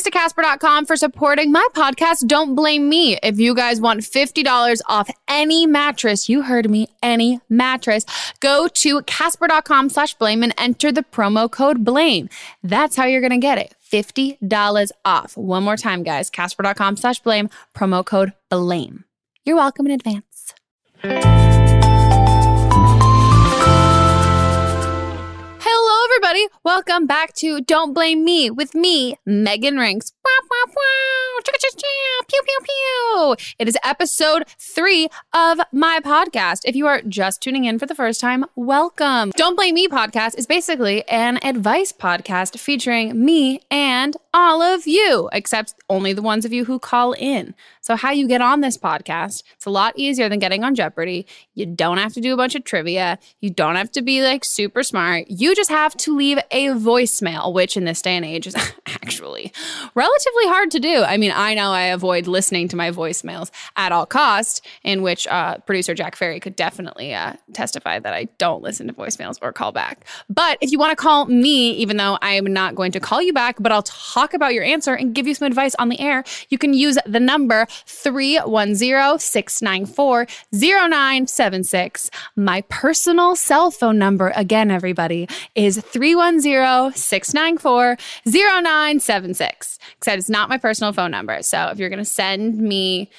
Thanks to Casper.com for supporting my podcast, Don't Blame Me. If you guys want $50 off any mattress, you heard me, any mattress, go to Casper.com slash blame and enter the promo code blame. That's how you're going to get it. $50 off. One more time, guys. Casper.com slash blame, promo code blame. You're welcome in advance. Everybody. Welcome back to Don't Blame Me with me, Meghan Rienks. Pew, pew, pew. It is episode three of my podcast. If you are just tuning in for the first time, welcome. Don't Blame Me podcast is basically an advice podcast featuring me and all of you, except only the ones of you who call in. So, how you get on this podcast, it's a lot easier than getting on Jeopardy. You don't have to do a bunch of trivia. You don't have to be like super smart. You just have to leave a voicemail, which in this day and age is actually relatively hard to do. I mean, I know I avoid listening to my voicemails at all cost, in which uh, producer Jack Ferry could definitely uh, testify that I don't listen to voicemails or call back. But if you want to call me, even though I am not going to call you back, but I'll talk about your answer and give you some advice on the air, you can use the number 310 694 0976. My personal cell phone number, again, everybody, is 310 694 0976. Except it's not my personal phone number. So if you're going to send me,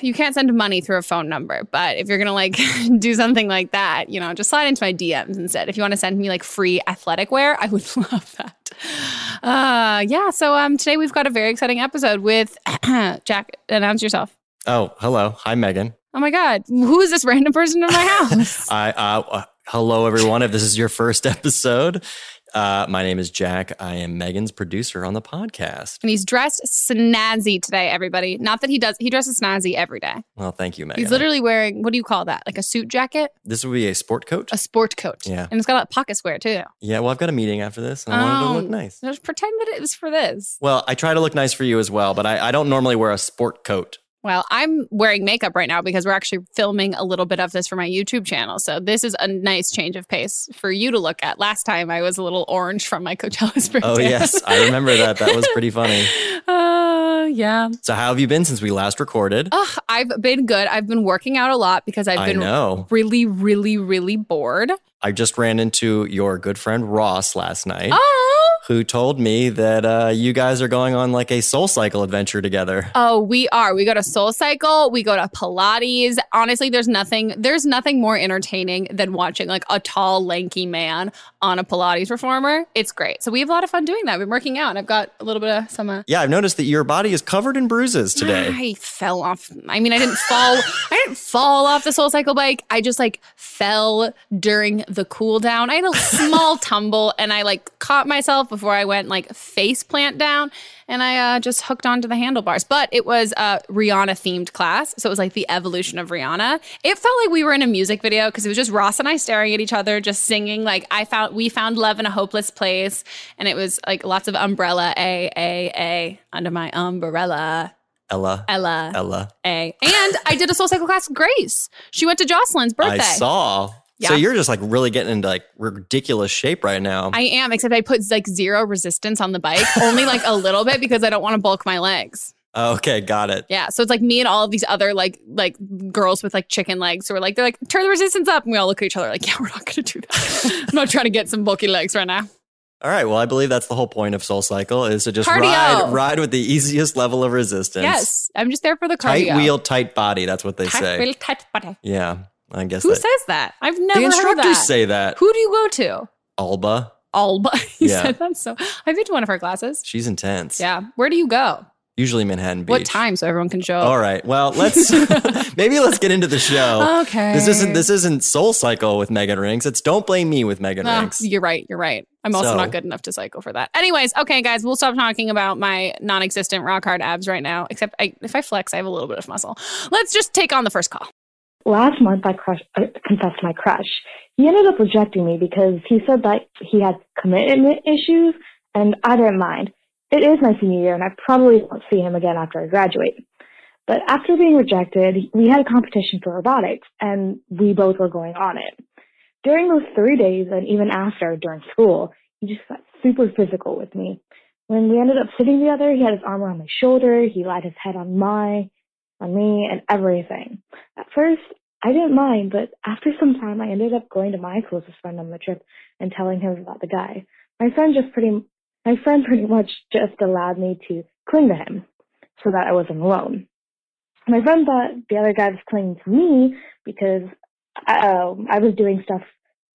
you can't send money through a phone number, but if you're gonna like do something like that, you know, just slide into my DMs instead. If you want to send me like free athletic wear, I would love that. Uh, yeah. So um, today we've got a very exciting episode with Jack. Announce yourself. Oh, hello. Hi, Meghan. Oh my God, who is this random person in my house? I uh, Hello, everyone. If this is your first episode, uh, my name is Jack. I am Meghan's producer on the podcast. And he's dressed snazzy today, everybody. Not that he does, he dresses snazzy every day. Well, thank you, Meghan. He's literally wearing, what do you call that? Like a suit jacket? This would be a sport coat. A sport coat. Yeah. And it's got a pocket square too. yeah, well, I've got a meeting after this, and I wanted to look nice. Just pretend that it was for this. Well, I try to look nice for you as well, but I, I don't normally wear a sport coat. Well, I'm wearing makeup right now because we're actually filming a little bit of this for my YouTube channel. So this is a nice change of pace for you to look at. Last time I was a little orange from my Coachella spray. Oh, yes. I remember that. That was pretty funny. Uh, yeah. So, how have you been since we last recorded? Ugh, I've been good. I've been working out a lot because I've been really, really, really bored. I just ran into your good friend Ross last night, Oh, who told me that uh, you guys are going on like a soul cycle adventure together. oh, we are. We go to Soul Cycle. We go to Pilates. Honestly, there's nothing. There's nothing more entertaining than watching like a tall, lanky man on a Pilates reformer. It's great. So we have a lot of fun doing that. We've been working out. and I've got a little bit of some. Uh, Yeah, I've noticed that your body is covered in bruises today. I fell off. I mean, I didn't fall. I didn't fall off the Soul Cycle bike. I just like fell during the cool down. I had a small tumble, and I like caught myself before I went like face plant down, and I uh, just hooked onto the handlebars. But it was a Rihanna themed class, so it was like the evolution of Rihanna. It felt like we were in a music video because it was just Ross and I staring at each other, just singing. Like I found, we found love in a hopeless place, and it was like lots of umbrella, a a a under my umbrella. Ella. Ella. Ella. A. And I did a soul cycle class with Grace. She went to Jocelyn's birthday. I saw. Yeah. So you're just like really getting into like ridiculous shape right now. I am, except I put like zero resistance on the bike, only like a little bit because I don't want to bulk my legs. okay, got it. Yeah. So it's like me and all of these other like like girls with like chicken legs who are like, they're like, turn the resistance up. And we all look at each other like, yeah, we're not gonna do that. I'm not trying to get some bulky legs right now. All right. Well, I believe that's the whole point of Soul Cycle is to just Cardio. ride ride with the easiest level of resistance. Yes. I'm just there for the cardio. Tight wheel, tight body. That's what they Tight say. wheel, tight body. Yeah. I guess Who that. says that? I've never the heard instructors that. say that. Who do you go to? Alba. Alba. you Yeah. said that so. I've been to one of her classes. She's intense. Yeah. Where do you go? Usually Manhattan Beach. What time so everyone can show up? All right. Well, let's maybe let's get into the show. Okay. This isn't this isn't Soul Cycle with Meghan Rienks. It's Don't Blame Me with Meghan Ah, Rienks. you're right. You're right. I'm also So- not good enough to cycle for that. Anyways, okay, guys, we'll stop talking about my non-existent rock hard abs right now. Except I, if I flex, I have a little bit of muscle. Let's just take on the first call. Last month I crush, confessed my crush. He ended up rejecting me because he said that he had commitment issues, and I didn't mind. It is my senior year, and I probably won't see him again after I graduate. But after being rejected, we had a competition for robotics, and we both were going on it. During those three days, and even after during school, he just got super physical with me. When we ended up sitting together, he had his arm around my shoulder, he laid his head on my, on me, and everything. At first, I didn't mind, but after some time, I ended up going to my closest friend on the trip and telling him about the guy. My friend just pretty, my friend pretty much just allowed me to cling to him so that I wasn't alone. My friend thought the other guy was clinging to me because uh, I was doing stuff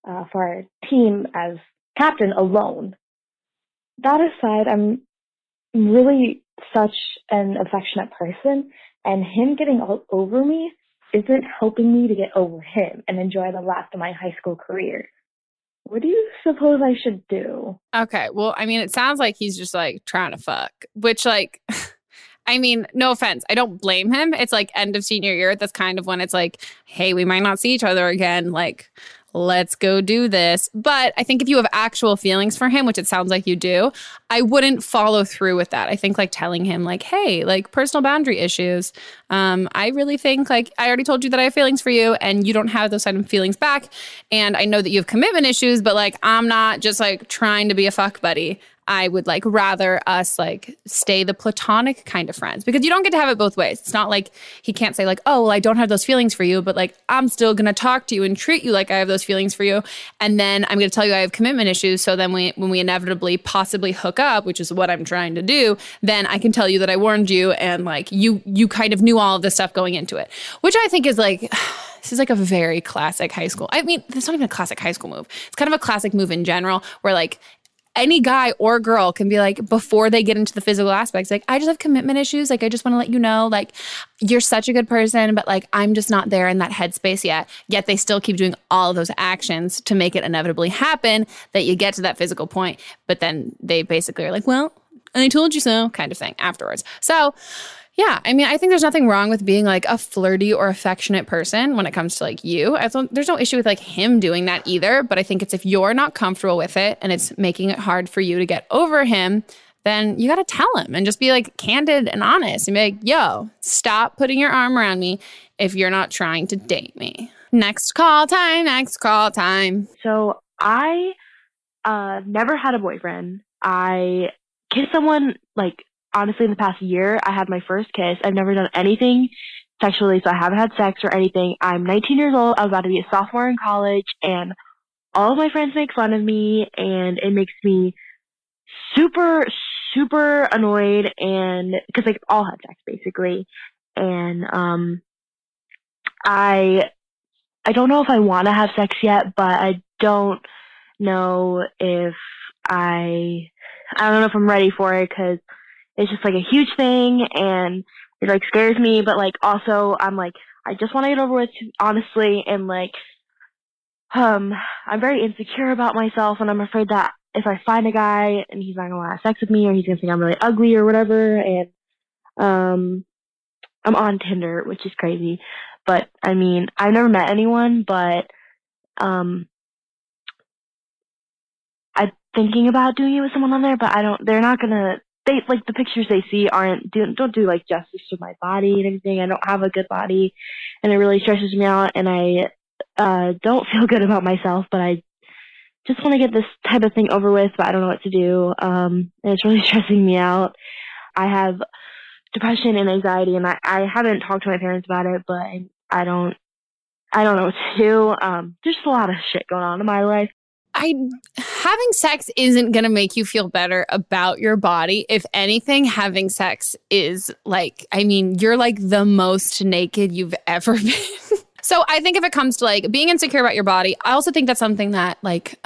uh, for our team as captain alone. That aside, I'm really such an affectionate person, and him getting all over me isn't helping me to get over him and enjoy the last of my high school career. What do you suppose I should do? Okay. Well, I mean, it sounds like he's just like trying to fuck, which, like, I mean, no offense. I don't blame him. It's like end of senior year. That's kind of when it's like, hey, we might not see each other again. Like, let's go do this. But I think if you have actual feelings for him, which it sounds like you do, I wouldn't follow through with that. I think like telling him, like, hey, like personal boundary issues. Um, I really think like I already told you that I have feelings for you and you don't have those kind of feelings back. And I know that you have commitment issues, but like I'm not just like trying to be a fuck buddy. I would like rather us like stay the platonic kind of friends because you don't get to have it both ways. It's not like he can't say like, "Oh, well, I don't have those feelings for you," but like I'm still going to talk to you and treat you like I have those feelings for you, and then I'm going to tell you I have commitment issues. So then we, when we inevitably possibly hook up, which is what I'm trying to do, then I can tell you that I warned you and like you you kind of knew all of this stuff going into it, which I think is like. This is like a very classic high school. I mean, it's not even a classic high school move. It's kind of a classic move in general, where like any guy or girl can be like, before they get into the physical aspects, like, I just have commitment issues. Like, I just want to let you know, like, you're such a good person, but like, I'm just not there in that headspace yet. Yet they still keep doing all those actions to make it inevitably happen that you get to that physical point. But then they basically are like, well, I told you so, kind of thing afterwards. So, yeah, I mean, I think there's nothing wrong with being like a flirty or affectionate person when it comes to like you. Don't, there's no issue with like him doing that either. But I think it's if you're not comfortable with it and it's making it hard for you to get over him, then you got to tell him and just be like candid and honest and be like, yo, stop putting your arm around me if you're not trying to date me. Next call time, next call time. So I uh, never had a boyfriend. I kissed someone like honestly, in the past year, I had my first kiss. I've never done anything sexually, so I haven't had sex or anything. I'm 19 years old. I'm about to be a sophomore in college, and all of my friends make fun of me, and it makes me super, super annoyed, and because like all had sex basically, and um, I, I don't know if I want to have sex yet, but I don't know if I, I don't know if I'm ready for it because it's just like a huge thing and it like scares me, but like also I'm like, I just want to get over with honestly and like, um, I'm very insecure about myself and I'm afraid that if I find a guy and he's not gonna want to have sex with me or he's gonna think I'm really ugly or whatever and, um, I'm on Tinder, which is crazy. But I mean, I've never met anyone, but, um, I'm thinking about doing it with someone on there, but I don't, they're not gonna they like the pictures they see aren't do, don't do like justice to my body and everything. I don't have a good body, and it really stresses me out, and I uh, don't feel good about myself. But I just want to get this type of thing over with, but I don't know what to do, um, and it's really stressing me out. I have depression and anxiety, and I, I haven't talked to my parents about it, but I, don't I don't know what to do. Um, there's a lot of shit going on in my life. I having sex isn't going to make you feel better about your body. If anything, having sex is like I mean, you're like the most naked you've ever been. so, I think if it comes to like being insecure about your body, I also think that's something that like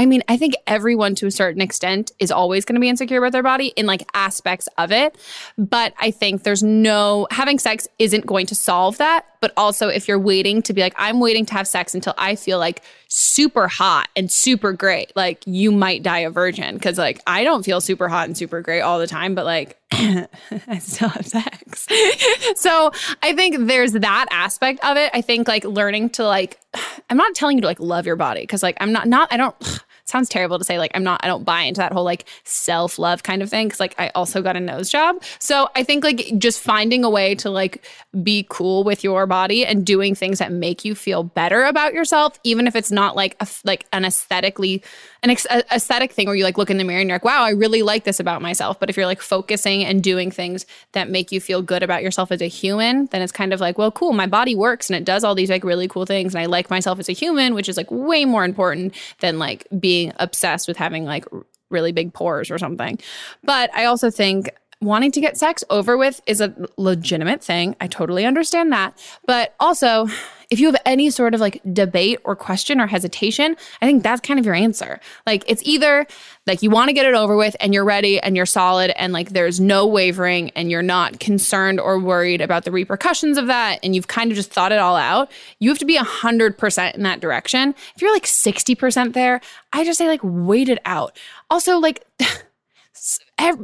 I mean, I think everyone to a certain extent is always going to be insecure about their body in like aspects of it. But I think there's no having sex isn't going to solve that. But also, if you're waiting to be like, I'm waiting to have sex until I feel like super hot and super great, like you might die a virgin. Cause like I don't feel super hot and super great all the time, but like I still have sex. so I think there's that aspect of it. I think like learning to like, I'm not telling you to like love your body because like I'm not, not, I don't, sounds terrible to say like I'm not I don't buy into that whole like self-love kind of thing cuz like I also got a nose job. So I think like just finding a way to like be cool with your body and doing things that make you feel better about yourself even if it's not like a, like an aesthetically an ex- aesthetic thing where you like look in the mirror and you're like, wow, I really like this about myself. But if you're like focusing and doing things that make you feel good about yourself as a human, then it's kind of like, well, cool, my body works and it does all these like really cool things. And I like myself as a human, which is like way more important than like being obsessed with having like really big pores or something. But I also think wanting to get sex over with is a legitimate thing. I totally understand that. But also, if you have any sort of like debate or question or hesitation, I think that's kind of your answer. Like it's either like you want to get it over with and you're ready and you're solid and like there's no wavering and you're not concerned or worried about the repercussions of that and you've kind of just thought it all out. You have to be 100% in that direction. If you're like 60% there, I just say like wait it out. Also like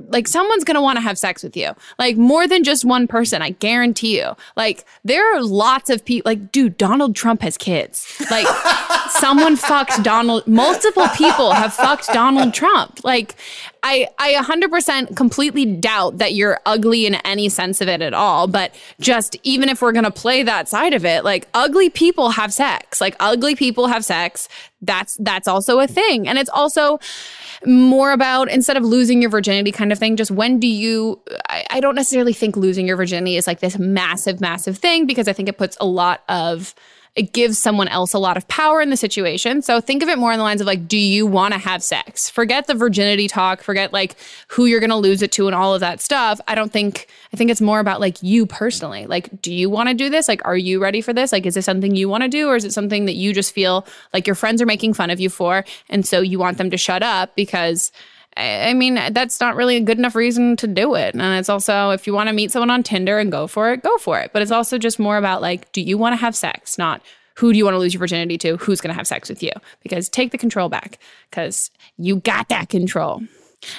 like someone's going to want to have sex with you. Like more than just one person, I guarantee you. Like there are lots of people like dude, Donald Trump has kids. Like someone fucked Donald multiple people have fucked Donald Trump. Like I I 100% completely doubt that you're ugly in any sense of it at all, but just even if we're going to play that side of it, like ugly people have sex. Like ugly people have sex. That's that's also a thing. And it's also more about instead of losing your virginity kind of thing, just when do you, I, I don't necessarily think losing your virginity is like this massive, massive thing because I think it puts a lot of, it gives someone else a lot of power in the situation. So think of it more in the lines of like, do you want to have sex? Forget the virginity talk, forget like who you're going to lose it to and all of that stuff. I don't think, I think it's more about like you personally. Like, do you want to do this? Like, are you ready for this? Like, is this something you want to do? Or is it something that you just feel like your friends are making fun of you for? And so you want them to shut up because I mean, that's not really a good enough reason to do it. And it's also, if you want to meet someone on Tinder and go for it, go for it. But it's also just more about like, do you want to have sex? Not who do you want to lose your virginity to? Who's going to have sex with you? Because take the control back because you got that control.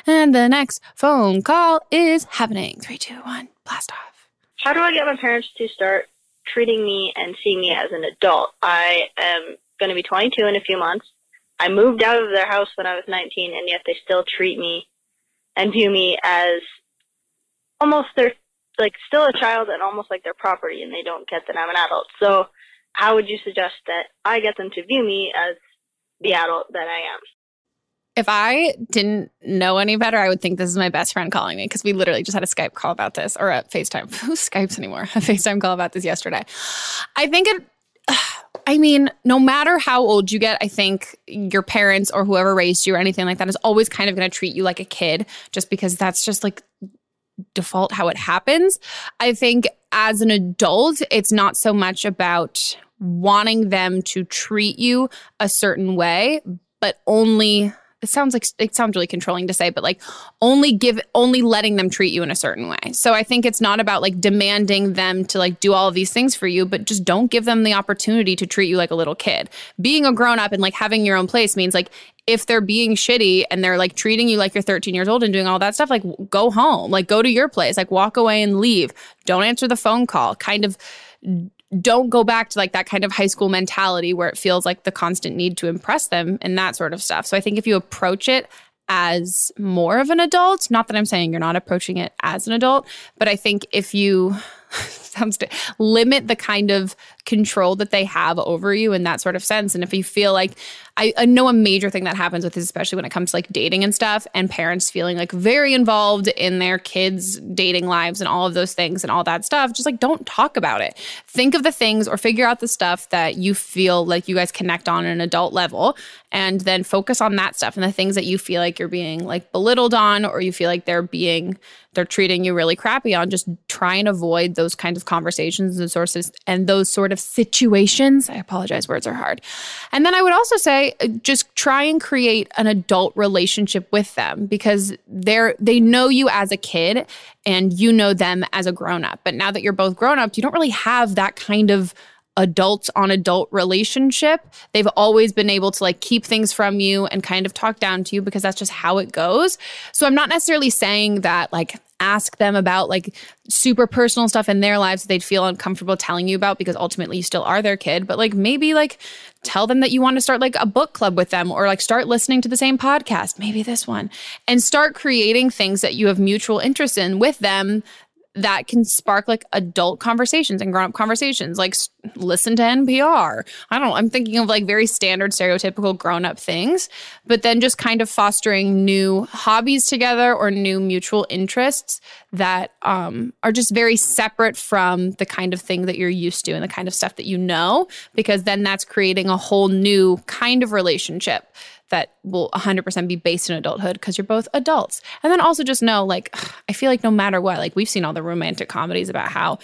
And the next phone call is happening. Three, two, one, blast off. How do I get my parents to start treating me and seeing me as an adult? I am going to be 22 in a few months. I moved out of their house when I was 19, and yet they still treat me and view me as almost their like still a child and almost like their property, and they don't get that I'm an adult. So, how would you suggest that I get them to view me as the adult that I am? If I didn't know any better, I would think this is my best friend calling me because we literally just had a Skype call about this or a FaceTime. Who Skypes anymore? A FaceTime call about this yesterday. I think it I mean, no matter how old you get, I think your parents or whoever raised you or anything like that is always kind of going to treat you like a kid just because that's just like default how it happens. I think as an adult, it's not so much about wanting them to treat you a certain way, but only it sounds like it sounds really controlling to say, but like only give only letting them treat you in a certain way. So I think it's not about like demanding them to like do all of these things for you, but just don't give them the opportunity to treat you like a little kid. Being a grown up and like having your own place means like if they're being shitty and they're like treating you like you're 13 years old and doing all that stuff, like go home, like go to your place, like walk away and leave. Don't answer the phone call. Kind of don't go back to like that kind of high school mentality where it feels like the constant need to impress them and that sort of stuff. So I think if you approach it as more of an adult, not that I'm saying you're not approaching it as an adult, but I think if you sounds limit the kind of control that they have over you in that sort of sense. And if you feel like I, I, know a major thing that happens with this, especially when it comes to like dating and stuff, and parents feeling like very involved in their kids' dating lives and all of those things and all that stuff, just like don't talk about it. Think of the things or figure out the stuff that you feel like you guys connect on an adult level and then focus on that stuff and the things that you feel like you're being like belittled on or you feel like they're being they're treating you really crappy on just try and avoid those kinds of conversations and sources and those sort of situations i apologize words are hard and then i would also say uh, just try and create an adult relationship with them because they're they know you as a kid and you know them as a grown up but now that you're both grown up you don't really have that kind of adult on adult relationship. They've always been able to like keep things from you and kind of talk down to you because that's just how it goes. So I'm not necessarily saying that like ask them about like super personal stuff in their lives that they'd feel uncomfortable telling you about because ultimately you still are their kid. But like maybe like tell them that you want to start like a book club with them or like start listening to the same podcast maybe this one and start creating things that you have mutual interest in with them that can spark like adult conversations and grown up conversations, like listen to NPR. I don't know. I'm thinking of like very standard, stereotypical grown up things, but then just kind of fostering new hobbies together or new mutual interests that um, are just very separate from the kind of thing that you're used to and the kind of stuff that you know, because then that's creating a whole new kind of relationship that will 100% be based in adulthood because you're both adults. And then also just know, like, I feel like no matter what, like, we've seen all the romantic comedies about how,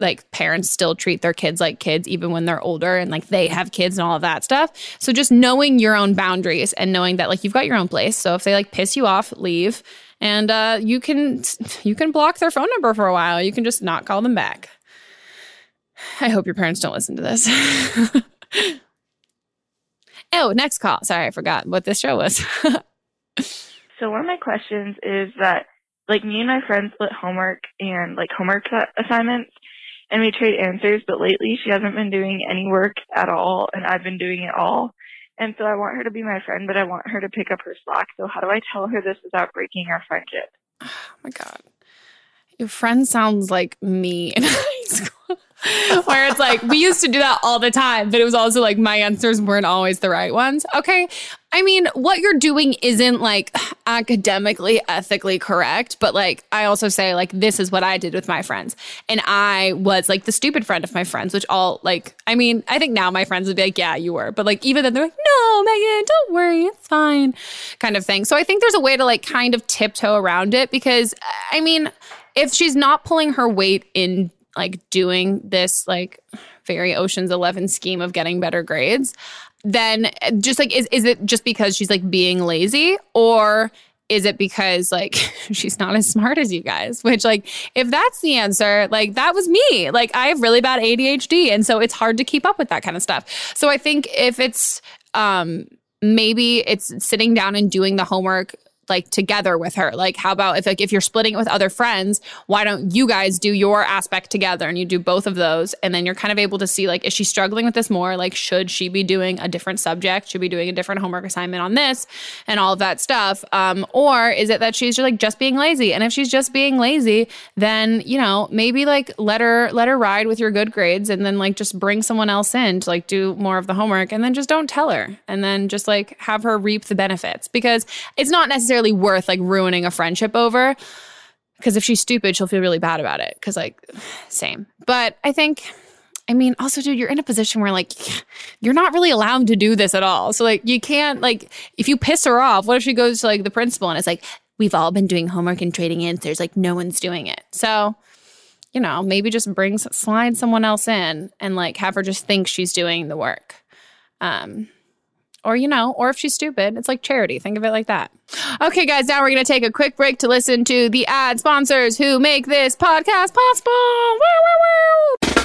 like, parents still treat their kids like kids even when they're older and, like, they have kids and all of that stuff. So just knowing your own boundaries and knowing that, like, you've got your own place. So if they, like, piss you off, leave. And uh, you can you can block their phone number for a while. You can just not call them back. I hope your parents don't listen to this. Oh, next call. Sorry, I forgot what this show was. so one of my questions is that like me and my friends split homework and like homework assignments and we trade answers, but lately she hasn't been doing any work at all and I've been doing it all. And so I want her to be my friend, but I want her to pick up her slack. So how do I tell her this without breaking our friendship? Oh my god. Your friend sounds like me in high school. Where it's like, we used to do that all the time, but it was also like my answers weren't always the right ones. Okay. I mean, what you're doing isn't like academically, ethically correct, but like I also say, like, this is what I did with my friends. And I was like the stupid friend of my friends, which all like, I mean, I think now my friends would be like, yeah, you were. But like, even then they're like, no, Meghan, don't worry, it's fine, kind of thing. So I think there's a way to like kind of tiptoe around it because, I mean, if she's not pulling her weight in like doing this, like, very Ocean's 11 scheme of getting better grades, then just like is is it just because she's like being lazy? Or is it because like she's not as smart as you guys? Which like if that's the answer like that was me. Like i have really bad adhd and so it's hard to keep up with that kind of stuff. So i think if it's um maybe it's sitting down and doing the homework like together with her. Like how about if like if you're splitting it with other friends why don't you guys do your aspect together and you do both of those? And then you're kind of able to see like is she struggling with this more? Like should she be doing a different subject? Should be doing a different homework assignment on this and all of that stuff? Um or is it that she's just like just being lazy? And if she's just being lazy then you know maybe like let her let her ride with your good grades and then like just bring someone else in to like do more of the homework and then just don't tell her. And then just like have her reap the benefits. Because it's not necessarily worth like ruining a friendship over. Because if she's stupid she'll feel really bad about it. Because like same. But i think i mean also dude you're in a position where like you're not really allowed to do this at all. So like you can't like if you piss her off what if she goes to like the principal and it's like we've all been doing homework and trading answers like no one's doing it. So you know maybe just bring slide someone else in and like have her just think she's doing the work. Um or you know, or if she's stupid, it's like charity. Think of it like that. Okay, guys, now we're going to take a quick break to listen to the ad sponsors who make this podcast possible. Woo, woo, woo.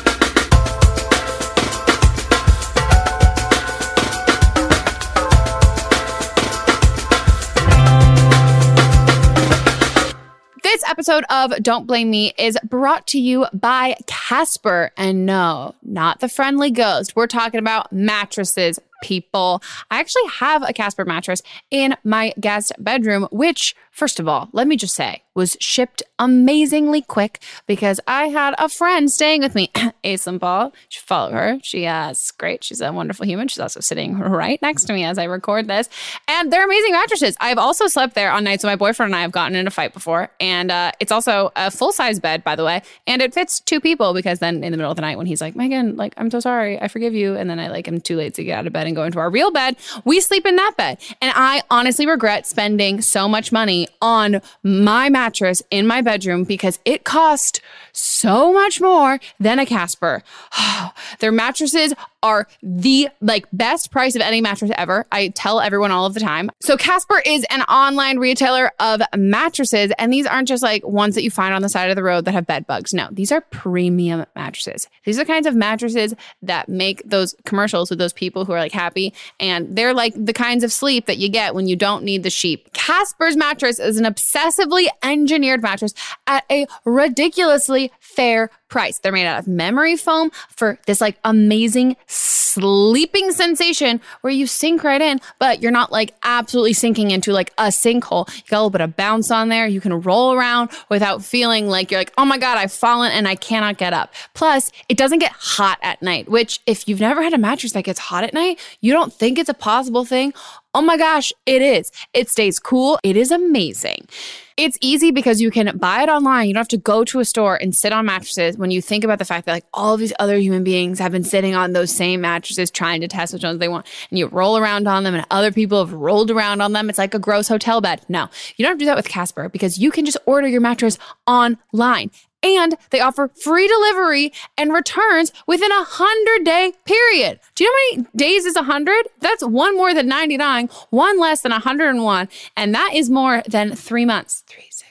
This episode of Don't Blame Me is brought to you by Casper. And no, not the friendly ghost. We're talking about mattresses, people. I actually have a Casper mattress in my guest bedroom, which, first of all, let me just say, was shipped amazingly quick because I had a friend staying with me, Asim Ball. You follow her. She uh, is great. She's a wonderful human. She's also sitting right next to me as I record this. And they're amazing mattresses. I've also slept there on nights when my boyfriend and I have gotten in a fight before. And uh, it's also a full size bed, by the way. And it fits two people because then in the middle of the night when he's like, Meghan, like, I'm so sorry. I forgive you. And then I like am too late to get out of bed and go into our real bed. We sleep in that bed. And I honestly regret spending so much money on my mattress in my bedroom because it cost so much more than a Casper. Their mattresses are the like best price of any mattress ever. I tell everyone all of the time. So Casper is an online retailer of mattresses and these aren't just like ones that you find on the side of the road that have bed bugs. No, these are premium mattresses. These are the kinds of mattresses that make those commercials with those people who are like happy and they're like the kinds of sleep that you get when you don't need the sheep. Casper's mattress is an obsessively engineered mattress at a ridiculously fair price. They're made out of memory foam for this like amazing sleeping sensation where you sink right in, but you're not like absolutely sinking into like a sinkhole. You got a little bit of bounce on there. You can roll around without feeling like you're like, oh my God, I've fallen and I cannot get up. Plus, it doesn't get hot at night, which if you've never had a mattress that gets hot at night, you don't think it's a possible thing. Oh my gosh, it is. It stays cool. It is amazing. It's easy because you can buy it online. You don't have to go to a store and sit on mattresses when you think about the fact that like all these other human beings have been sitting on those same mattresses trying to test which ones they want. And you roll around on them and other people have rolled around on them. It's like a gross hotel bed. No, you don't have to do that with Casper because you can just order your mattress online and they offer free delivery and returns within a 100 day period. Do you know how many days is 100? That's one more than 99, one less than 101, and that is more than three months. Three, six.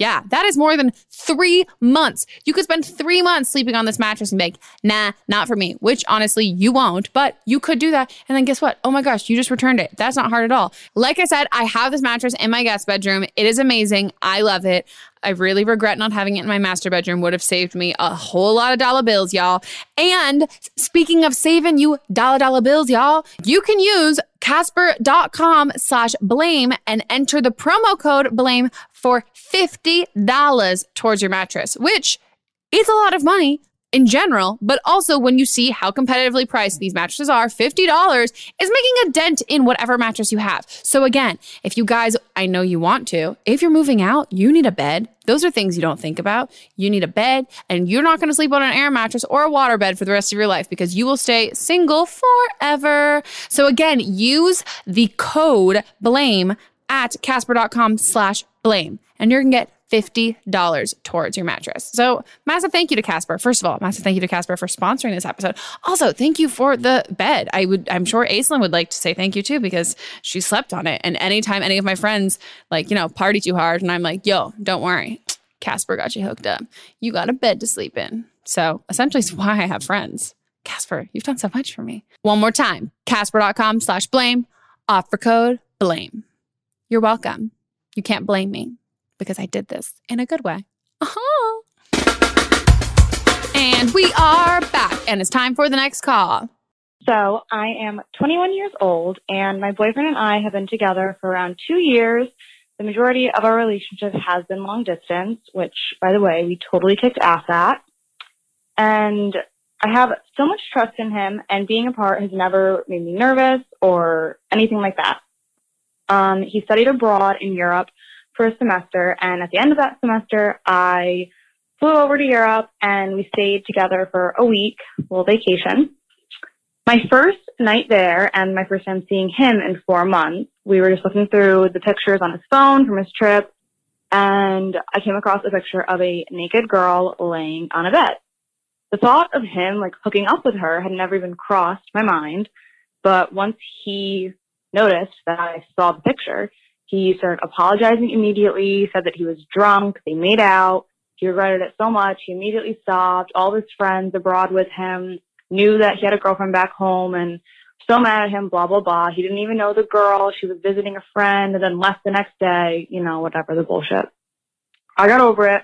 Yeah, that is more than three months. You could spend three months sleeping on this mattress and be like, nah, not for me, which honestly you won't, but you could do that. And then guess what? Oh my gosh, you just returned it. That's not hard at all. Like I said, I have this mattress in my guest bedroom. It is amazing. I love it. I really regret not having it in my master bedroom. Would have saved me a whole lot of dollar bills, y'all. And speaking of saving you dollar dollar bills, y'all, you can use casper.com slash blame and enter the promo code blame for $50 towards your mattress, which is a lot of money in general, but also when you see how competitively priced these mattresses are, $50 is making a dent in whatever mattress you have. So again, if you guys, I know you want to, if you're moving out, you need a bed. Those are things you don't think about. You need a bed and you're not going to sleep on an air mattress or a water bed for the rest of your life because you will stay single forever. So again, use the code BLAME at casper.com slash blame and you're going to get $50 towards your mattress. So, massive thank you to Casper. First of all, massive thank you to Casper for sponsoring this episode. Also, thank you for the bed. I would I'm sure Aislinn would like to say thank you too because she slept on it. And anytime any of my friends like, you know, party too hard and I'm like, "Yo, don't worry. Casper got you hooked up. You got a bed to sleep in." So, essentially it's why I have friends. Casper, you've done so much for me. One more time. Casper.com slash blame. Offer code blame. You're welcome. You can't blame me because I did this in a good way. Uh-huh. And we are back, and it's time for the next call. So I am 21 years old, and my boyfriend and I have been together for around two years. The majority of our relationship has been long distance, which, by the way, we totally kicked ass at. And I have so much trust in him, and being apart has never made me nervous or anything like that. Um, he studied abroad in Europe for a semester. And at the end of that semester, I flew over to Europe and we stayed together for a week, little vacation. My first night there and my first time seeing him in four months, we were just looking through the pictures on his phone from his trip and I came across a picture of a naked girl laying on a bed. The thought of him like hooking up with her had never even crossed my mind, but once he noticed that I saw the picture, he started apologizing immediately, said that he was drunk, they made out, he regretted it so much, he immediately stopped, all his friends abroad with him knew that he had a girlfriend back home and so mad at him, blah, blah, blah. He didn't even know the girl, she was visiting a friend and then left the next day, you know, whatever, the bullshit. I got over it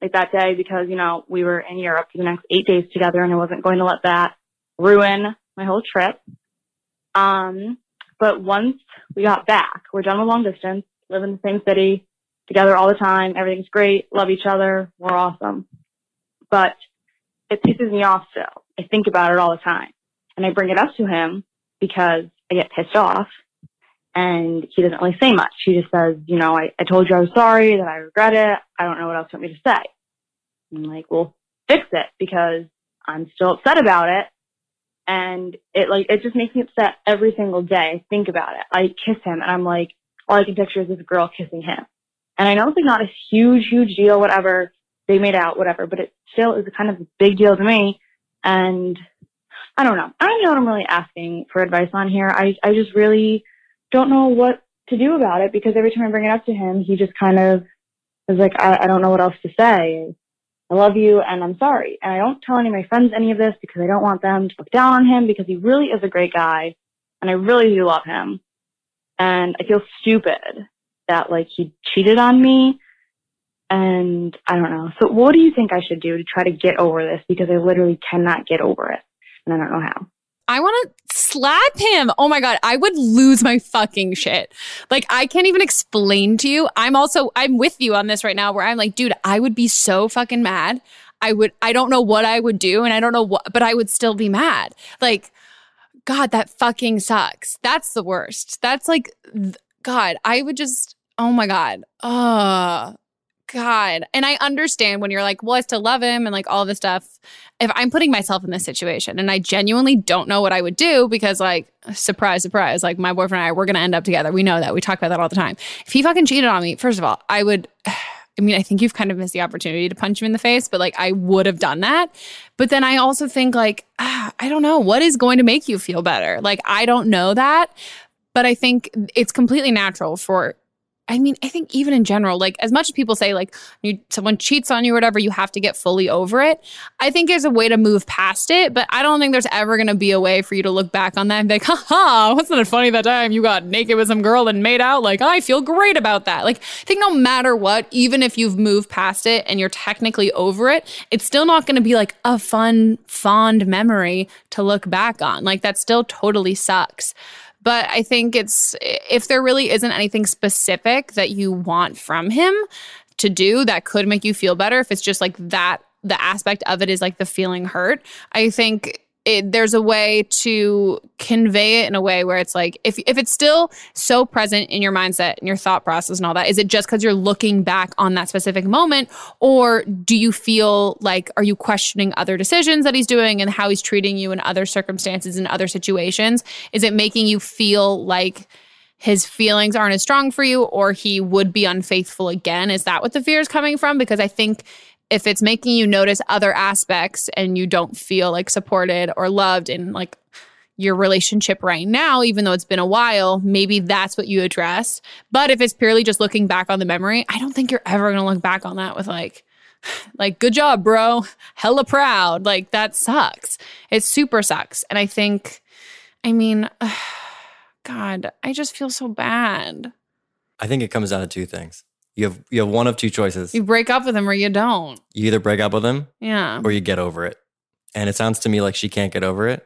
like that day because, you know, we were in Europe for the next eight days together and I wasn't going to let that ruin my whole trip. Um, but once we got back, we're done with long distance, live in the same city, together all the time. Everything's great. Love each other. We're awesome. But it pisses me off still. I think about it all the time. And I bring it up to him because I get pissed off and he doesn't really say much. He just says, you know, I, I told you I was sorry, that I regret it. I don't know what else you want me to say. I'm like, well, fix it because I'm still upset about it and it like it just makes me upset every single day. I think about it. I kiss him and I'm like, all I can picture is this girl kissing him. And I know it's like not a huge, huge deal, whatever. They made out, whatever, but it still is a kind of a big deal to me. And I don't know. I don't know what I'm really asking for advice on here. I I just really don't know what to do about it because every time I bring it up to him, he just kind of is like, I, I don't know what else to say. I love you and I'm sorry. And I don't tell any of my friends any of this because I don't want them to look down on him because he really is a great guy and I really do love him. And I feel stupid that like he cheated on me and I don't know. So what do you think I should do to try to get over this? Because I literally cannot get over it and I don't know how. I want to slap him. Oh my God. I would lose my fucking shit. Like, I can't even explain to you. I'm also, I'm with you on this right now where I'm like, dude, I would be so fucking mad. I would, I don't know what I would do and I don't know what, but I would still be mad. Like, God, that fucking sucks. That's the worst. That's like, God, I would just, oh my God. Oh, God. And I understand when you're like, well, I still love him and like all this stuff. If I'm putting myself in this situation and I genuinely don't know what I would do because, like, surprise, surprise, like my boyfriend and I, we're going to end up together. We know that. We talk about that all the time. If he fucking cheated on me, first of all, I would. I mean, I think you've kind of missed the opportunity to punch him in the face, but like I would have done that. But then I also think like, ah, I don't know, what is going to make you feel better? Like, I don't know that. But I think it's completely natural for I mean, I think even in general, like as much as people say, like you, someone cheats on you or whatever, you have to get fully over it. I think there's a way to move past it, but I don't think there's ever going to be a way for you to look back on that and be like, haha, wasn't it funny that time you got naked with some girl and made out? Like, I feel great about that. Like, I think no matter what, even if you've moved past it and you're technically over it, it's still not going to be like a fun, fond memory to look back on. Like, that still totally sucks. But I think it's if there really isn't anything specific that you want from him to do that could make you feel better, if it's just like that the aspect of it is like the feeling hurt. I think it, there's a way to convey it in a way where it's like if if it's still so present in your mindset and your thought process and all that is it just because you're looking back on that specific moment? Or do you feel like are you questioning other decisions that he's doing and how he's treating you in other circumstances and other situations? Is it making you feel like his feelings aren't as strong for you or he would be unfaithful again? Is that what the fear is coming from? Because i think if it's making you notice other aspects and you don't feel like supported or loved in like your relationship right now, even though it's been a while, maybe that's what you address. But if it's purely just looking back on the memory, I don't think you're ever to look back on that with like, like, good job, bro. Hella proud. Like, that sucks. It super sucks. And I think, I mean, God, I just feel so bad. I think it comes down to two things. You have you have one of two choices. You break up with him or you don't. You either break up with him Yeah. or you get over it. And it sounds to me like she can't get over it.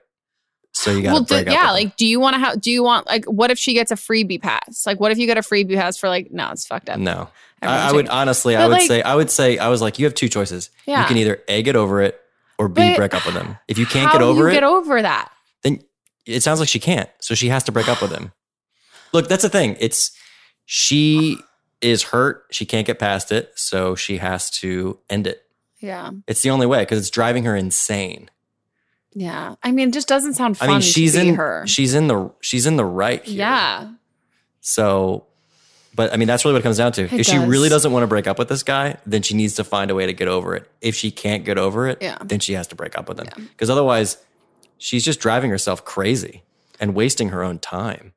So you got to well, do, break up. yeah. him. Like, do you want to have? Do you want like? What if she gets a freebie pass? Like, what if you get a freebie pass for like? No, it's fucked up. No. I, I would honestly, I would like- say, I would say, I was like, you have two choices. Yeah. You can either A, get over it, or B, But break up with him. If you can't get over it, get over that? then it sounds like she can't. So she has to break up with him. Look, that's the thing. It's she is hurt. She can't get past it. So she has to end it. Yeah. It's the only way because it's driving her insane. Yeah. I mean, it just doesn't sound fun I mean, she's in her. she's in the she's in the right here. yeah. So, but I mean, that's really what it comes down to. It if she really doesn't want to break up with this guy, then she needs to find a way to get over it. If she can't get over it, Yeah. then she has to break up with him. Because otherwise, she's just driving herself crazy and wasting her own time.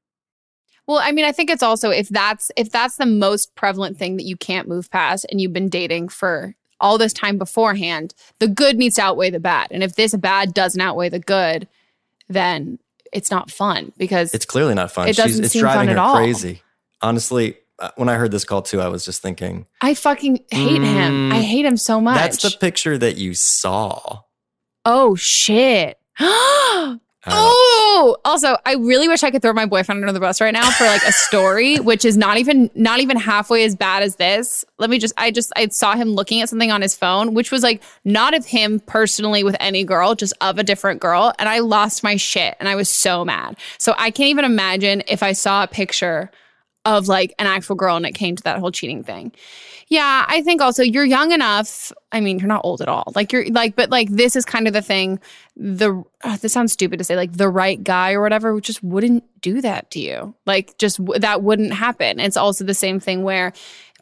Well, I mean, I think it's also if that's if that's the most prevalent thing that you can't move past and you've been dating for all this time beforehand, the good needs to outweigh the bad. And if this bad doesn't outweigh the good, then it's not fun because It's clearly not fun. It doesn't it's seem driving fun her at all. crazy. Honestly, uh, when I heard this call too, I was just thinking, I fucking hate him. Mm, I hate him so much. that's the picture that you saw. oh shit. Oh, also, I really wish I could throw my boyfriend under the bus right now for like a story, which is not even not even halfway as bad as this. Let me just I just I saw him looking at something on his phone, which was like not of him personally with any girl, just of a different girl, and I lost my shit and I was so mad. So I can't even imagine if I saw a picture of like an actual girl and it came to that whole cheating thing. Yeah, I think also you're young enough. I mean, you're not old at all. Like you're like, but like this is kind of the thing. The uh, this sounds stupid to say, like the right guy or whatever, just wouldn't do that to you. Like just that wouldn't happen. It's also the same thing where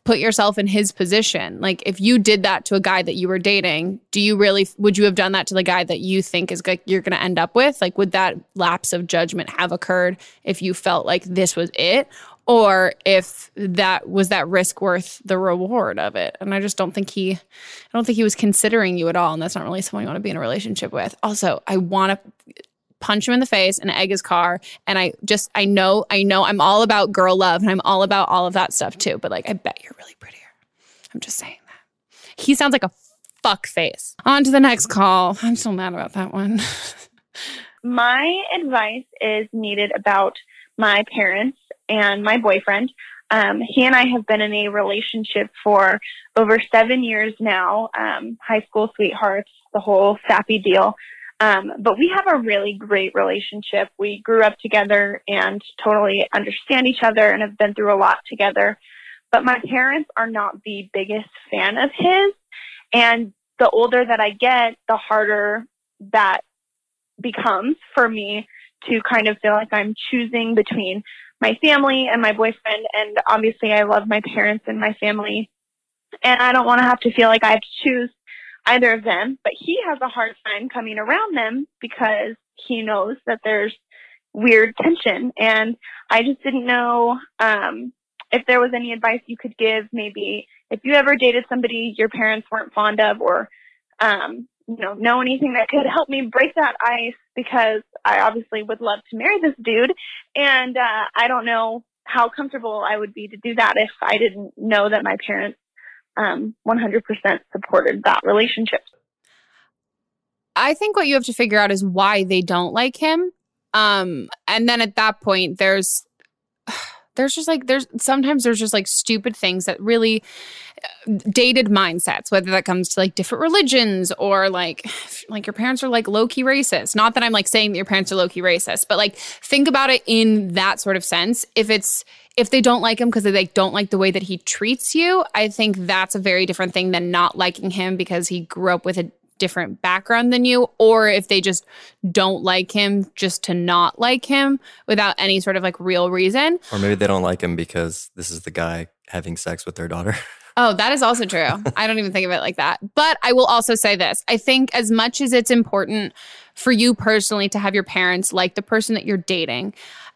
put yourself in his position. Like if you did that to a guy that you were dating, do you really would you have done that to the guy that you think is like you're going to end up with? Like would that lapse of judgment have occurred if you felt like this was it? Or if that was that risk worth the reward of it. And I just don't think he I don't think he was considering you at all. And that's not really someone you want to be in a relationship with. Also, I want to punch him in the face and egg his car. And I just, I know, I know I'm all about girl love and I'm all about all of that stuff too. But like, I bet you're really prettier. I'm just saying that. He sounds like a fuck face. On to the next call. I'm so mad about that one. my advice is needed about my parents and my boyfriend. Um, he and I have been in a relationship for over seven years now, um, high school sweethearts, the whole sappy deal. Um, but we have a really great relationship. We grew up together and totally understand each other and have been through a lot together. But my parents are not the biggest fan of his. And the older that I get, the harder that becomes for me to kind of feel like I'm choosing between my family and my boyfriend. And obviously, I love my parents and my family. And I don't want to have to feel like I have to choose either of them. But he has a hard time coming around them because he knows that there's weird tension. And I just didn't know um, if there was any advice you could give. Maybe if you ever dated somebody your parents weren't fond of, or um, you know, know anything that could help me break that ice because I obviously would love to marry this dude. And uh, I don't know how comfortable I would be to do that if I didn't know that my parents um, 100% supported that relationship. I think what you have to figure out is why they don't like him. Um, and then at that point, there's there's just like there's sometimes there's just like stupid things that really uh, dated mindsets whether that comes to like different religions or like like your parents are like low-key racist not that i'm like saying that your parents are low-key racist but like think about it in that sort of sense if it's if they don't like him because they like don't like the way that he treats you i think that's a very different thing than not liking him because he grew up with a different background than you, or if they just don't like him just to not like him without any sort of like real reason. Or maybe they don't like him because this is the guy having sex with their daughter. Oh, that is also true. I don't even think of it like that. But I will also say this I think as much as it's important for you personally to have your parents like the person that you're dating,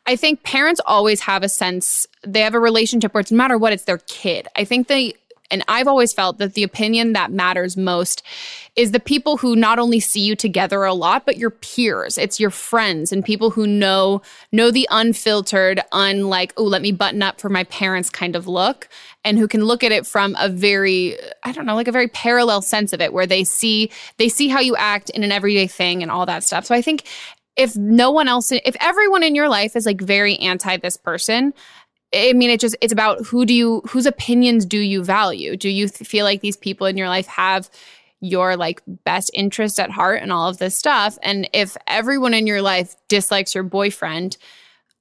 I think parents always have a sense, they have a relationship where it's no matter what, it's their kid. I think they and I've always felt that the opinion that matters most is the people who not only see you together a lot, but your peers. It's your friends and people who know know the unfiltered, unlike, oh, let me button up for my parents kind of look, and who can look at it from a very, I don't know, like a very parallel sense of it, where they see they see how you act in an everyday thing and all that stuff. So I think if no one else, if everyone in your life is like very anti this person, I mean, it just it's about who do you whose opinions do you value? Do you th- feel like these people in your life have your like best interest at heart and all of this stuff? And if everyone in your life dislikes your boyfriend,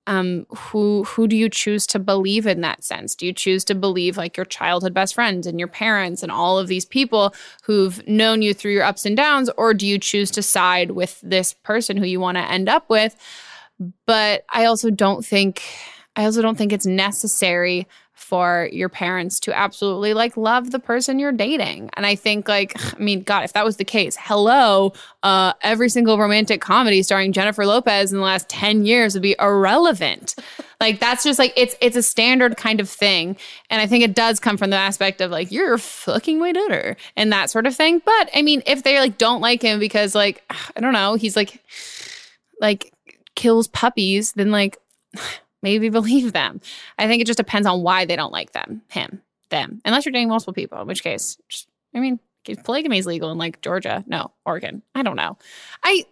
um, who who do you choose to believe in that sense? Do you choose to believe like your childhood best friends and your parents and all of these people who've known you through your ups and downs, or do you choose to side with this person who you want to end up with? But I also don't think I also don't think it's necessary for your parents to absolutely like love the person you're dating. And I think like I mean god if that was the case, hello, uh every single romantic comedy starring Jennifer Lopez in the last 10 years would be irrelevant. like that's just like it's it's a standard kind of thing. And I think it does come from the aspect of like you're fucking my daughter and that sort of thing. But I mean if they like don't like him because like I don't know, he's like like kills puppies, then like maybe believe them. I think it just depends on why they don't like them, him, them. Unless you're dating multiple people, in which case, just, I mean, polygamy is legal in like Georgia, no, Oregon. I don't know. I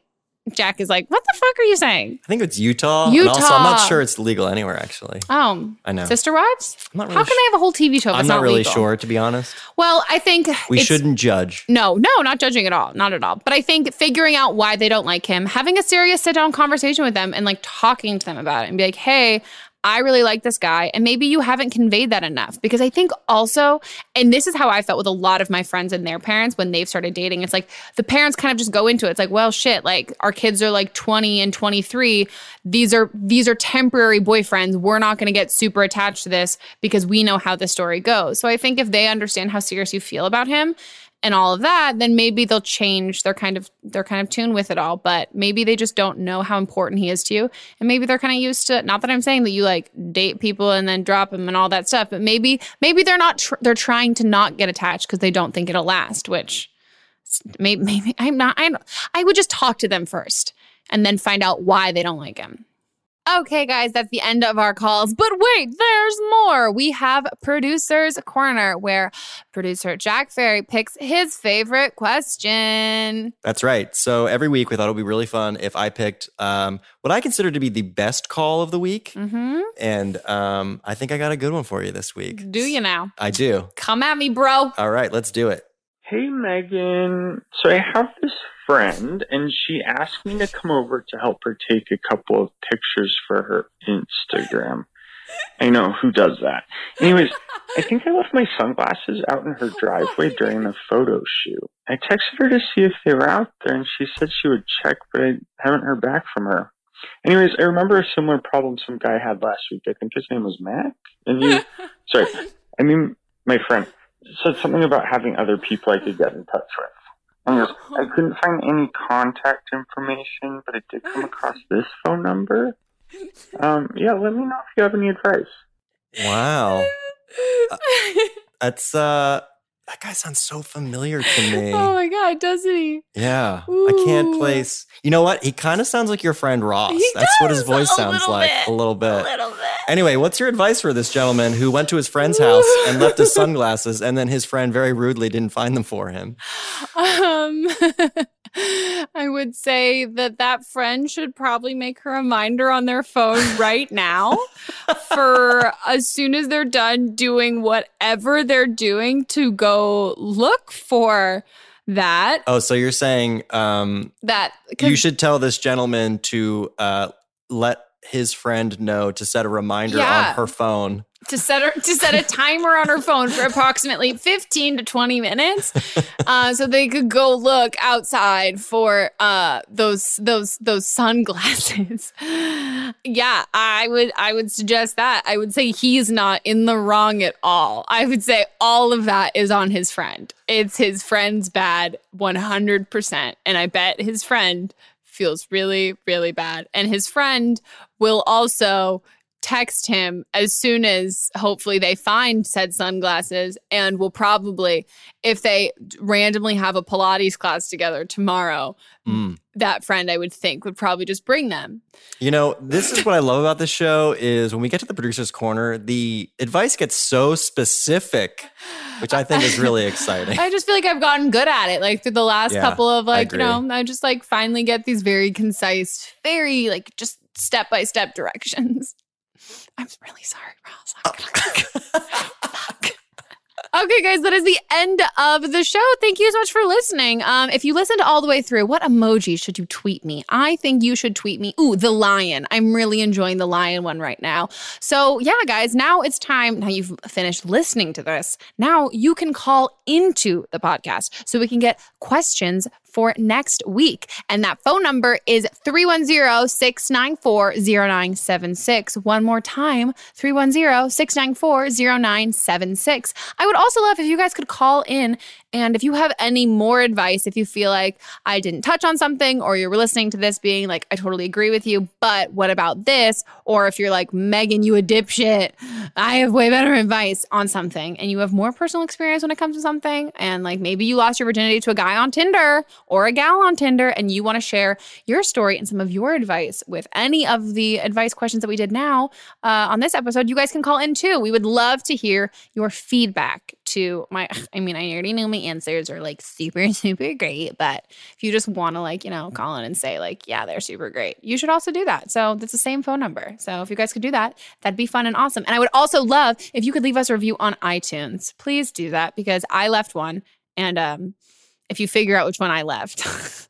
Jack is like, what the fuck are you saying? I think it's Utah. Utah. And also, I'm not sure it's legal anywhere, actually. Oh, I know. Sister Wives? I'm not really How can they have a whole TV show? I'm not, not really legal? sure, to be honest. Well, I think We shouldn't judge. No, no, not judging at all. Not at all. But I think figuring out why they don't like him, having a serious sit down conversation with them and like talking to them about it and be like, hey, I really like this guy. And maybe you haven't conveyed that enough. Because I think also, and this is how I felt with a lot of my friends and their parents when they've started dating. It's like the parents kind of just go into it. It's like, well, shit, like our kids are like 20 and 23. These are these are temporary boyfriends. We're not gonna get super attached to this because we know how the story goes. So I think if they understand how serious you feel about him, and all of that, then maybe they'll change their kind of their kind of tune with it all. But maybe they just don't know how important he is to you, and maybe they're kind of used to. Not that I'm saying that you like date people and then drop them and all that stuff, but maybe maybe they're not. Tr- they're trying to not get attached because they don't think it'll last. Which maybe maybe I'm not. I I would just talk to them first and then find out why they don't like him. Okay, guys, that's the end of our calls. But wait, there's more. We have Producer's Corner, where producer Jack Ferry picks his favorite question. That's right. So every week we thought it would be really fun if I picked um, what I consider to be the best call of the week. Mm-hmm. And um, I think I got a good one for you this week. Do you now? I do. Come at me, bro. All right, let's do it. Hey Meghan, so I have this friend and she asked me to come over to help her take a couple of pictures for her Instagram. I know, who does that? Anyways, I think I left my sunglasses out in her driveway during the photo shoot. I texted her to see if they were out there and she said she would check, but I haven't heard back from her. Anyways, I remember a similar problem some guy had last week. I think his name was Mac. And you, sorry, I mean, my friend said something about having other people I could get in touch with. Anyways, I couldn't find any contact information, but I did come across this phone number. Um, yeah, let me know if you have any advice. Wow. Uh, that's uh that guy sounds so familiar to me. Oh my god, doesn't he? Yeah. I can't place. You know what? He kind of sounds like your friend Ross. He That's what his voice sounds like bit, a little bit. A little bit. Anyway, what's your advice for this gentleman who went to his friend's house and left his sunglasses and then his friend very rudely didn't find them for him? Um, I would say that that friend should probably make her a reminder on their phone right now for as soon as they're done doing whatever they're doing to go look for that. Oh, so you're saying um, That you should tell this gentleman to uh, let his friend know to set a reminder Yeah. on her phone. To set her to set a timer on her phone for approximately 15 to 20 minutes uh, so they could go look outside for uh, those those those sunglasses. Yeah i would i would suggest that. I would say he's not in the wrong at all. I would say all of that is on his friend. It's his friend's bad 100% and i bet his friend feels really really bad. And his friend will also text him as soon as hopefully they find said sunglasses and will probably if they randomly have a pilates class together tomorrow Mm. that friend i would think would probably just bring them You know, this is what I love about this show is when we get to the producer's corner, the advice gets so specific, which I think is really exciting. i just feel like i've gotten good at it like through the last Yeah, couple of like you know i just like finally get these very concise very like just step by step directions i'm really sorry ross Okay, guys, that is the end of the show. Thank you so much for listening. Um, if you listened all the way through, what emoji should you tweet me? I think you should tweet me. Ooh, the lion. I'm really enjoying the lion one right now. So, yeah, guys, now it's time. Now you've finished listening to this. Now you can call into the podcast so we can get questions for next week. And that phone number is 310 694 0976. One more time 310 694 0976. I would also love if you guys could call in and if you have any more advice, if you feel like I didn't touch on something or you were listening to this being like, I totally agree with you, but what about this? Or if you're like, Meghan, you a dipshit, I have way better advice on something and you have more personal experience when it comes to something. And like maybe you lost your virginity to a guy on Tinder or a gal on Tinder and you want to share your story and some of your advice with any of the advice questions that we did now uh, on this episode, you guys can call in too. We would love to hear your feedback to my, I mean, I already know my answers are like super, super great, but if you just want to like, you know, call in and say like, yeah, they're super great, you should also do that. So that's the same phone number. So if you guys could do that, that'd be fun and awesome. And I would also love if you could leave us a review on iTunes. Please do that because I left one and, um, if you figure out which one I left.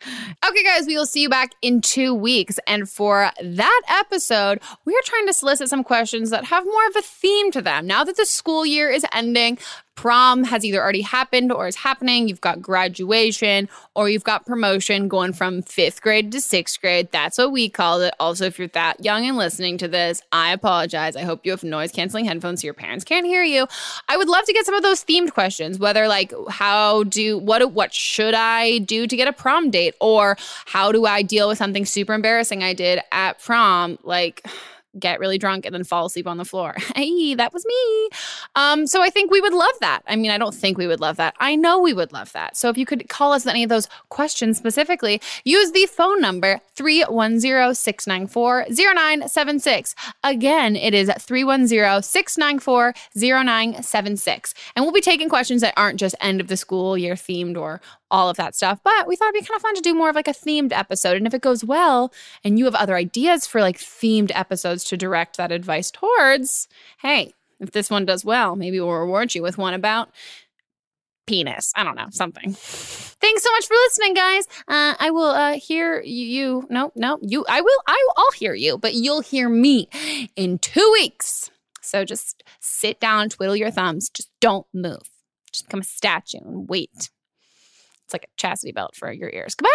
okay, guys, we will see you back in two weeks. And for that episode, we are trying to solicit some questions that have more of a theme to them. Now that the school year is ending, prom has either already happened or is happening. You've got graduation or you've got promotion going from fifth grade to sixth grade. That's what we call it. Also, if you're that young and listening to this, I apologize. I hope you have noise canceling headphones so your parents can't hear you. I would love to get some of those themed questions, whether like how do what what should I do to get a prom date? Or how do I deal with something super embarrassing I did at prom? Like get really drunk and then fall asleep on the floor. Hey, that was me. Um, so I think we would love that. I mean, I don't think we would love that. I know we would love that. So if you could call us any of those questions specifically, use the phone number 310-694-0976. Again, it is 310-694-0976. And we'll be taking questions that aren't just end of the school year themed or all of that stuff. But we thought it'd be kind of fun to do more of like a themed episode. And if it goes well and you have other ideas for like themed episodes to direct that advice towards, hey, if this one does well, maybe we'll reward you with one about penis. I don't know, something. Thanks so much for listening, guys. Uh, I will uh, hear you, you. No, no, you. I will. I, I'll hear you, but you'll hear me in two weeks. So just sit down, twiddle your thumbs. Just don't move. Just become a statue and wait. It's like a chastity belt for your ears. Goodbye.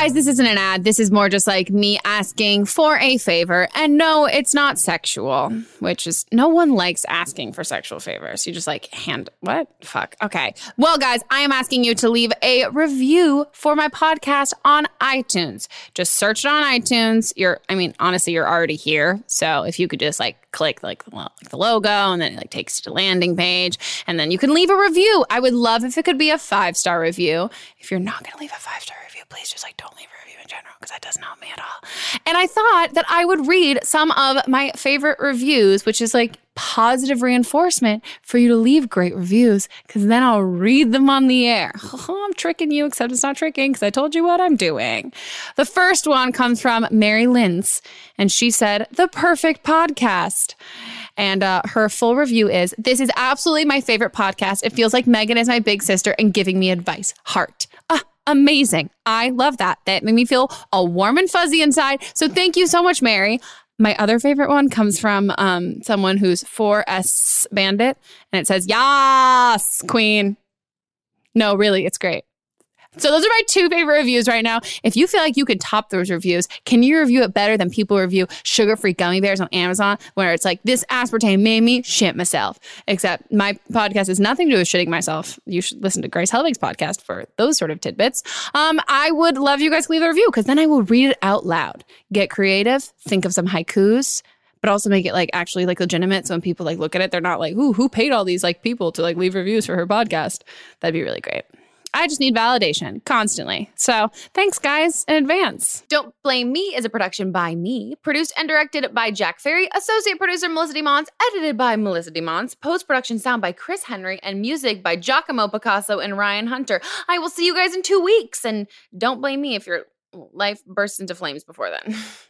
Guys, this isn't an ad. This is more just like me asking for a favor. And no, it's not sexual, which is no one likes asking for sexual favors. You just like hand what? Fuck. Okay. Well, guys, I am asking you to leave a review for my podcast on iTunes. Just search it on iTunes. You're, I mean, honestly, you're already here. So if you could just like click like, well, like the logo and then it like takes you to landing page and then you can leave a review. I would love if it could be a five star review. If you're not going to leave a five star review, please just like don't leave a review in general because that doesn't help me at all. And I thought that I would read some of my favorite reviews, which is like positive reinforcement for you to leave great reviews because then I'll read them on the air. I'm tricking you, except it's not tricking because I told you what I'm doing. The first one comes from Mary Linz, and she said, The perfect podcast. And uh, her full review is This is absolutely my favorite podcast. It feels like Meghan is my big sister and giving me advice. Heart. Ah, amazing. I love that. That made me feel all warm and fuzzy inside. So thank you so much, Mary. My other favorite one comes from um, someone who's 4S Bandit, and it says, Yas, Queen. No, really, it's great. So those are my two favorite reviews right now. If you feel like you could top those reviews, can you review it better than people review sugar-free gummy bears on Amazon where it's like this aspartame made me shit myself. Except my podcast has nothing to do with shitting myself. You should listen to Grace Helbig's podcast for those sort of tidbits. Um, I would love you guys to leave a review because then I will read it out loud. Get creative, think of some haikus but also make it like actually like legitimate. So when people like look at it, they're not like, "Ooh, who paid all these like people to like leave reviews for her podcast?" That'd be really great. I just need validation constantly. So thanks, guys, in advance. Don't Blame Me is a production by me, produced and directed by Jack Ferry, associate producer Melissa DeMons, edited by Melissa DeMons, post production sound by Chris Henry, and music by Giacomo Picasso and Ryan Hunter. I will see you guys in two weeks, and don't blame me if your life bursts into flames before then.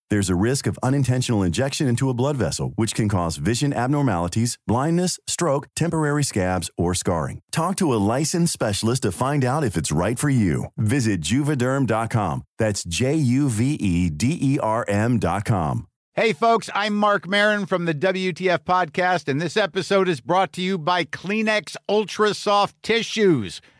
There's a risk of unintentional injection into a blood vessel, which can cause vision abnormalities, blindness, stroke, temporary scabs, or scarring. Talk to a licensed specialist to find out if it's right for you. Visit juvederm.com. That's J U V E D E R M.com. Hey, folks, I'm Marc Maron from the WTF Podcast, and this episode is brought to you by Kleenex Ultra Soft Tissues,